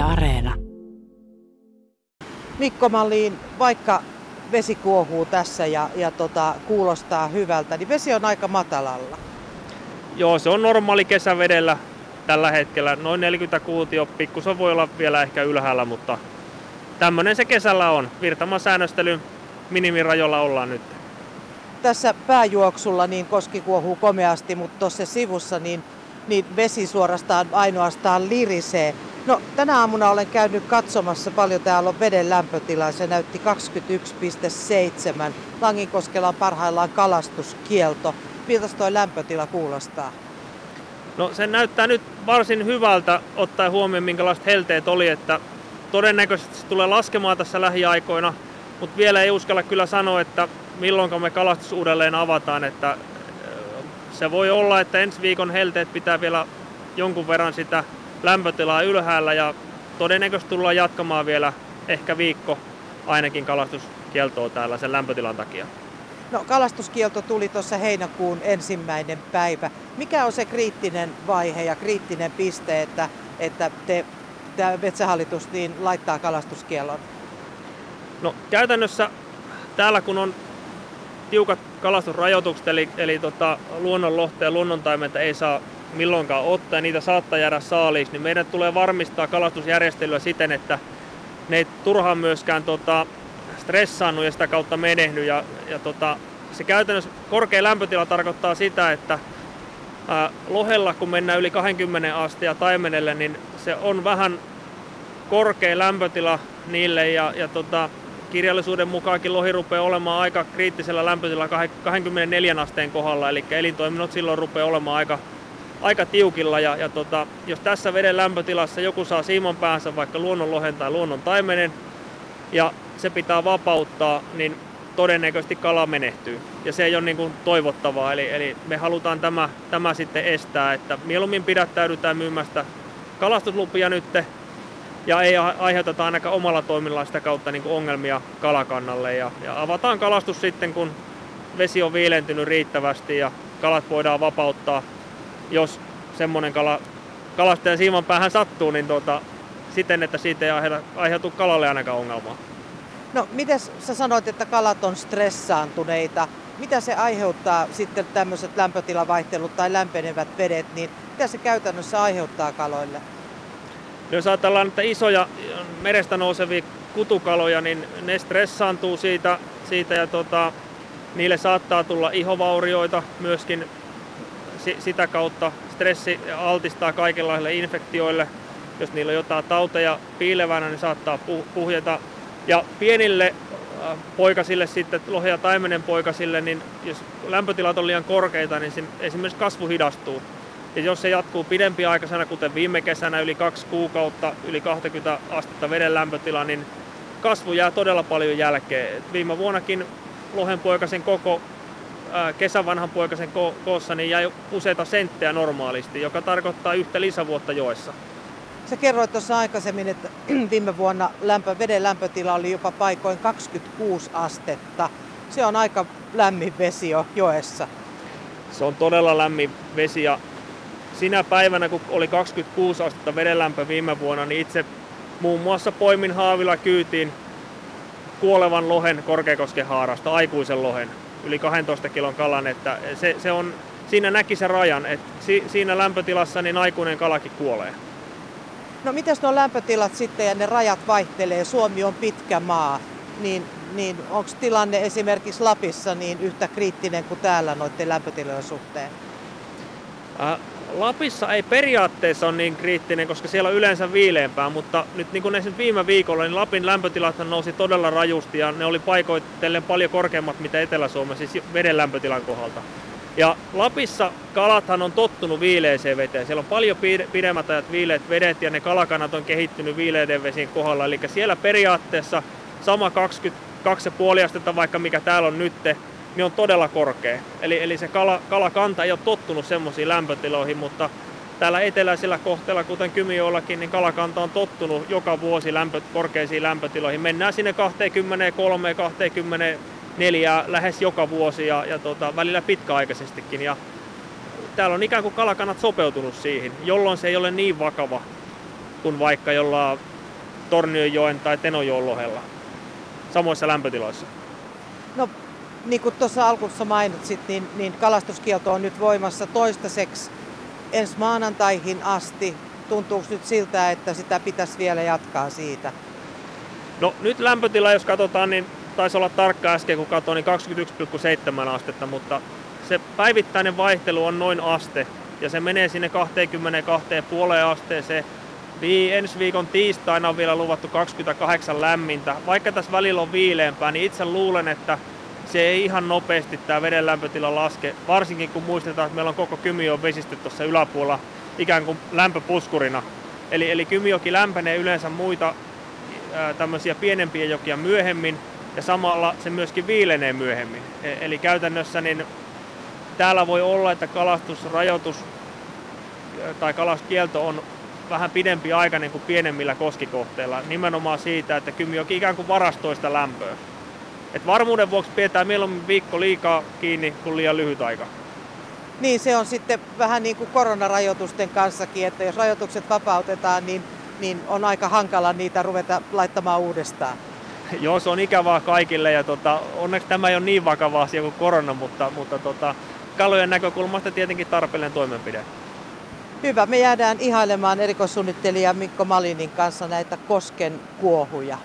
Yle Areena. Mikko Malliin, vaikka vesi kuohuu tässä ja, ja tota, kuulostaa hyvältä, niin vesi on aika matalalla. Joo, se on normaali kesävedellä tällä hetkellä. Noin 40 kuutio, pikkusen voi olla vielä ehkä ylhäällä, mutta tämmöinen se kesällä on. Virtaman säännöstelyn minimirajoilla ollaan nyt. Tässä pääjuoksulla niin koski kuohuu komeasti, mutta tuossa sivussa niin, niin vesi suorastaan ainoastaan lirisee. No, tänä aamuna olen käynyt katsomassa paljon täällä on veden lämpötila. Se näytti 21,7. Langinkoskella on parhaillaan kalastuskielto. Miltä tuo lämpötila kuulostaa? No se näyttää nyt varsin hyvältä ottaen huomioon minkälaiset helteet oli, että todennäköisesti se tulee laskemaan tässä lähiaikoina, mutta vielä ei uskalla kyllä sanoa, että milloin me kalastus uudelleen avataan, että se voi olla, että ensi viikon helteet pitää vielä jonkun verran sitä lämpötilaa ylhäällä ja todennäköisesti tullaan jatkamaan vielä ehkä viikko ainakin kalastuskieltoa täällä sen lämpötilan takia. No kalastuskielto tuli tuossa heinäkuun ensimmäinen päivä. Mikä on se kriittinen vaihe ja kriittinen piste, että, että te, tämä metsähallitus niin laittaa kalastuskielon? No käytännössä täällä kun on tiukat kalastusrajoitukset, eli, eli tota, luonnonlohta ja luonnontaimenta ei saa milloinkaan ottaa ja niitä saattaa jäädä saaliiksi, niin meidän tulee varmistaa kalastusjärjestelyä siten, että ne ei turhaan myöskään tota, stressaannut ja sitä kautta menehdy. Ja, ja tota, se käytännössä korkea lämpötila tarkoittaa sitä, että ää, lohella kun mennään yli 20 astia taimenelle, niin se on vähän korkea lämpötila niille ja, ja tota, kirjallisuuden mukaankin lohi rupeaa olemaan aika kriittisellä lämpötilalla 24 asteen kohdalla, eli elintoiminnot silloin rupeaa olemaan aika, aika tiukilla. Ja, ja tota, jos tässä veden lämpötilassa joku saa siiman päänsä vaikka luonnonlohen tai luonnon taimenen, ja se pitää vapauttaa, niin todennäköisesti kala menehtyy. Ja se ei ole niin kuin toivottavaa, eli, eli me halutaan tämä, tämä sitten estää, että mieluummin pidättäydytään myymästä kalastuslupia nyt ja ei aiheuteta ainakaan omalla toiminnalla sitä kautta niin kuin ongelmia kalakannalle. Ja, ja avataan kalastus sitten, kun vesi on viilentynyt riittävästi ja kalat voidaan vapauttaa. Jos semmoinen kala, kalastajan siiman päähän sattuu, niin tuota, siten, että siitä ei aiheutu kalalle ainakaan ongelmaa. No, miten sä sanoit, että kalat on stressaantuneita? Mitä se aiheuttaa sitten tämmöiset lämpötilavaihtelut tai lämpenevät vedet, niin mitä se käytännössä aiheuttaa kaloille? Jos ajatellaan, että isoja merestä nousevia kutukaloja, niin ne stressaantuu siitä, siitä ja tota, niille saattaa tulla ihovaurioita myöskin sitä kautta. Stressi altistaa kaikenlaisille infektioille. Jos niillä on jotain tauteja piilevänä, niin saattaa puhjeta. Ja pienille äh, poikasille sitten, lohja taimenen poikasille, niin jos lämpötilat on liian korkeita, niin esimerkiksi kasvu hidastuu. Ja jos se jatkuu pidempiaikaisena, kuten viime kesänä yli kaksi kuukautta, yli 20 astetta veden lämpötila, niin kasvu jää todella paljon jälkeen. Viime vuonnakin lohenpoikasen koko kesävanhan poikasen ko- koossa niin jäi useita senttejä normaalisti, joka tarkoittaa yhtä lisävuotta joessa. Sä kerroit tuossa aikaisemmin, että viime vuonna lämpö, veden lämpötila oli jopa paikoin 26 astetta. Se on aika lämmin vesi jo joessa. Se on todella lämmin vesi ja sinä päivänä, kun oli 26 astetta vedenlämpö viime vuonna, niin itse muun muassa poimin haavilla kyytiin kuolevan lohen Korkeakosken haarasta, aikuisen lohen, yli 12 kilon kalan, että se, se on, siinä näki sen rajan, että si, siinä lämpötilassa niin aikuinen kalakin kuolee. No miten nuo lämpötilat sitten ja ne rajat vaihtelee? Suomi on pitkä maa, niin, niin onko tilanne esimerkiksi Lapissa niin yhtä kriittinen kuin täällä noiden lämpötilojen suhteen? Äh, Lapissa ei periaatteessa ole niin kriittinen, koska siellä on yleensä viileämpää, mutta nyt niin kuin esimerkiksi viime viikolla, niin Lapin lämpötilat nousi todella rajusti ja ne oli paikoitellen paljon korkeammat mitä Etelä-Suomessa, siis veden lämpötilan kohdalta. Ja Lapissa kalathan on tottunut viileeseen veteen. Siellä on paljon pidemmät ajat viileät vedet ja ne kalakannat on kehittynyt viileiden vesien kohdalla. Eli siellä periaatteessa sama 22,5 astetta vaikka mikä täällä on nytte, niin on todella korkea. Eli, eli se kala, kalakanta ei ole tottunut semmoisiin lämpötiloihin, mutta täällä eteläisillä kohteilla, kuten Kymijoellakin, niin kalakanta on tottunut joka vuosi lämpö, korkeisiin lämpötiloihin. Mennään sinne 23, 24 lähes joka vuosi ja, ja tota, välillä pitkäaikaisestikin. Ja täällä on ikään kuin kalakannat sopeutunut siihen, jolloin se ei ole niin vakava kuin vaikka jollain Tornionjoen tai Tenojoen lohella samoissa lämpötiloissa. Niin kuin tuossa alkussa mainitsit, niin, niin kalastuskielto on nyt voimassa toistaiseksi ensi maanantaihin asti. Tuntuuko nyt siltä, että sitä pitäisi vielä jatkaa siitä? No nyt lämpötila, jos katsotaan, niin taisi olla tarkka äsken, kun katsoin, niin 21,7 astetta, mutta se päivittäinen vaihtelu on noin aste ja se menee sinne 22,5 asteeseen. Niin, ensi viikon tiistaina on vielä luvattu 28 lämmintä. Vaikka tässä välillä on viileämpää, niin itse luulen, että se ei ihan nopeasti tämä veden lämpötila laske, varsinkin kun muistetaan, että meillä on koko Kymijoen vesistö tuossa yläpuolella ikään kuin lämpöpuskurina. Eli, eli Kymijoki lämpenee yleensä muita ää, tämmöisiä pienempiä jokia myöhemmin ja samalla se myöskin viilenee myöhemmin. E, eli käytännössä niin täällä voi olla, että kalastusrajoitus tai kalastuskielto on vähän pidempi aikainen kuin pienemmillä koskikohteilla. Nimenomaan siitä, että Kymijoki ikään kuin varastoi sitä lämpöä. Et varmuuden vuoksi pidetään mieluummin viikko liikaa kiinni kuin liian lyhyt aika. Niin, se on sitten vähän niin kuin koronarajoitusten kanssakin, että jos rajoitukset vapautetaan, niin, niin on aika hankala niitä ruveta laittamaan uudestaan. Joo, se on ikävää kaikille ja tota, onneksi tämä ei ole niin vakava asia kuin korona, mutta, mutta tota, kalojen näkökulmasta tietenkin tarpeellinen toimenpide. Hyvä, me jäädään ihailemaan erikoissuunnittelija Mikko Malinin kanssa näitä kosken kuohuja.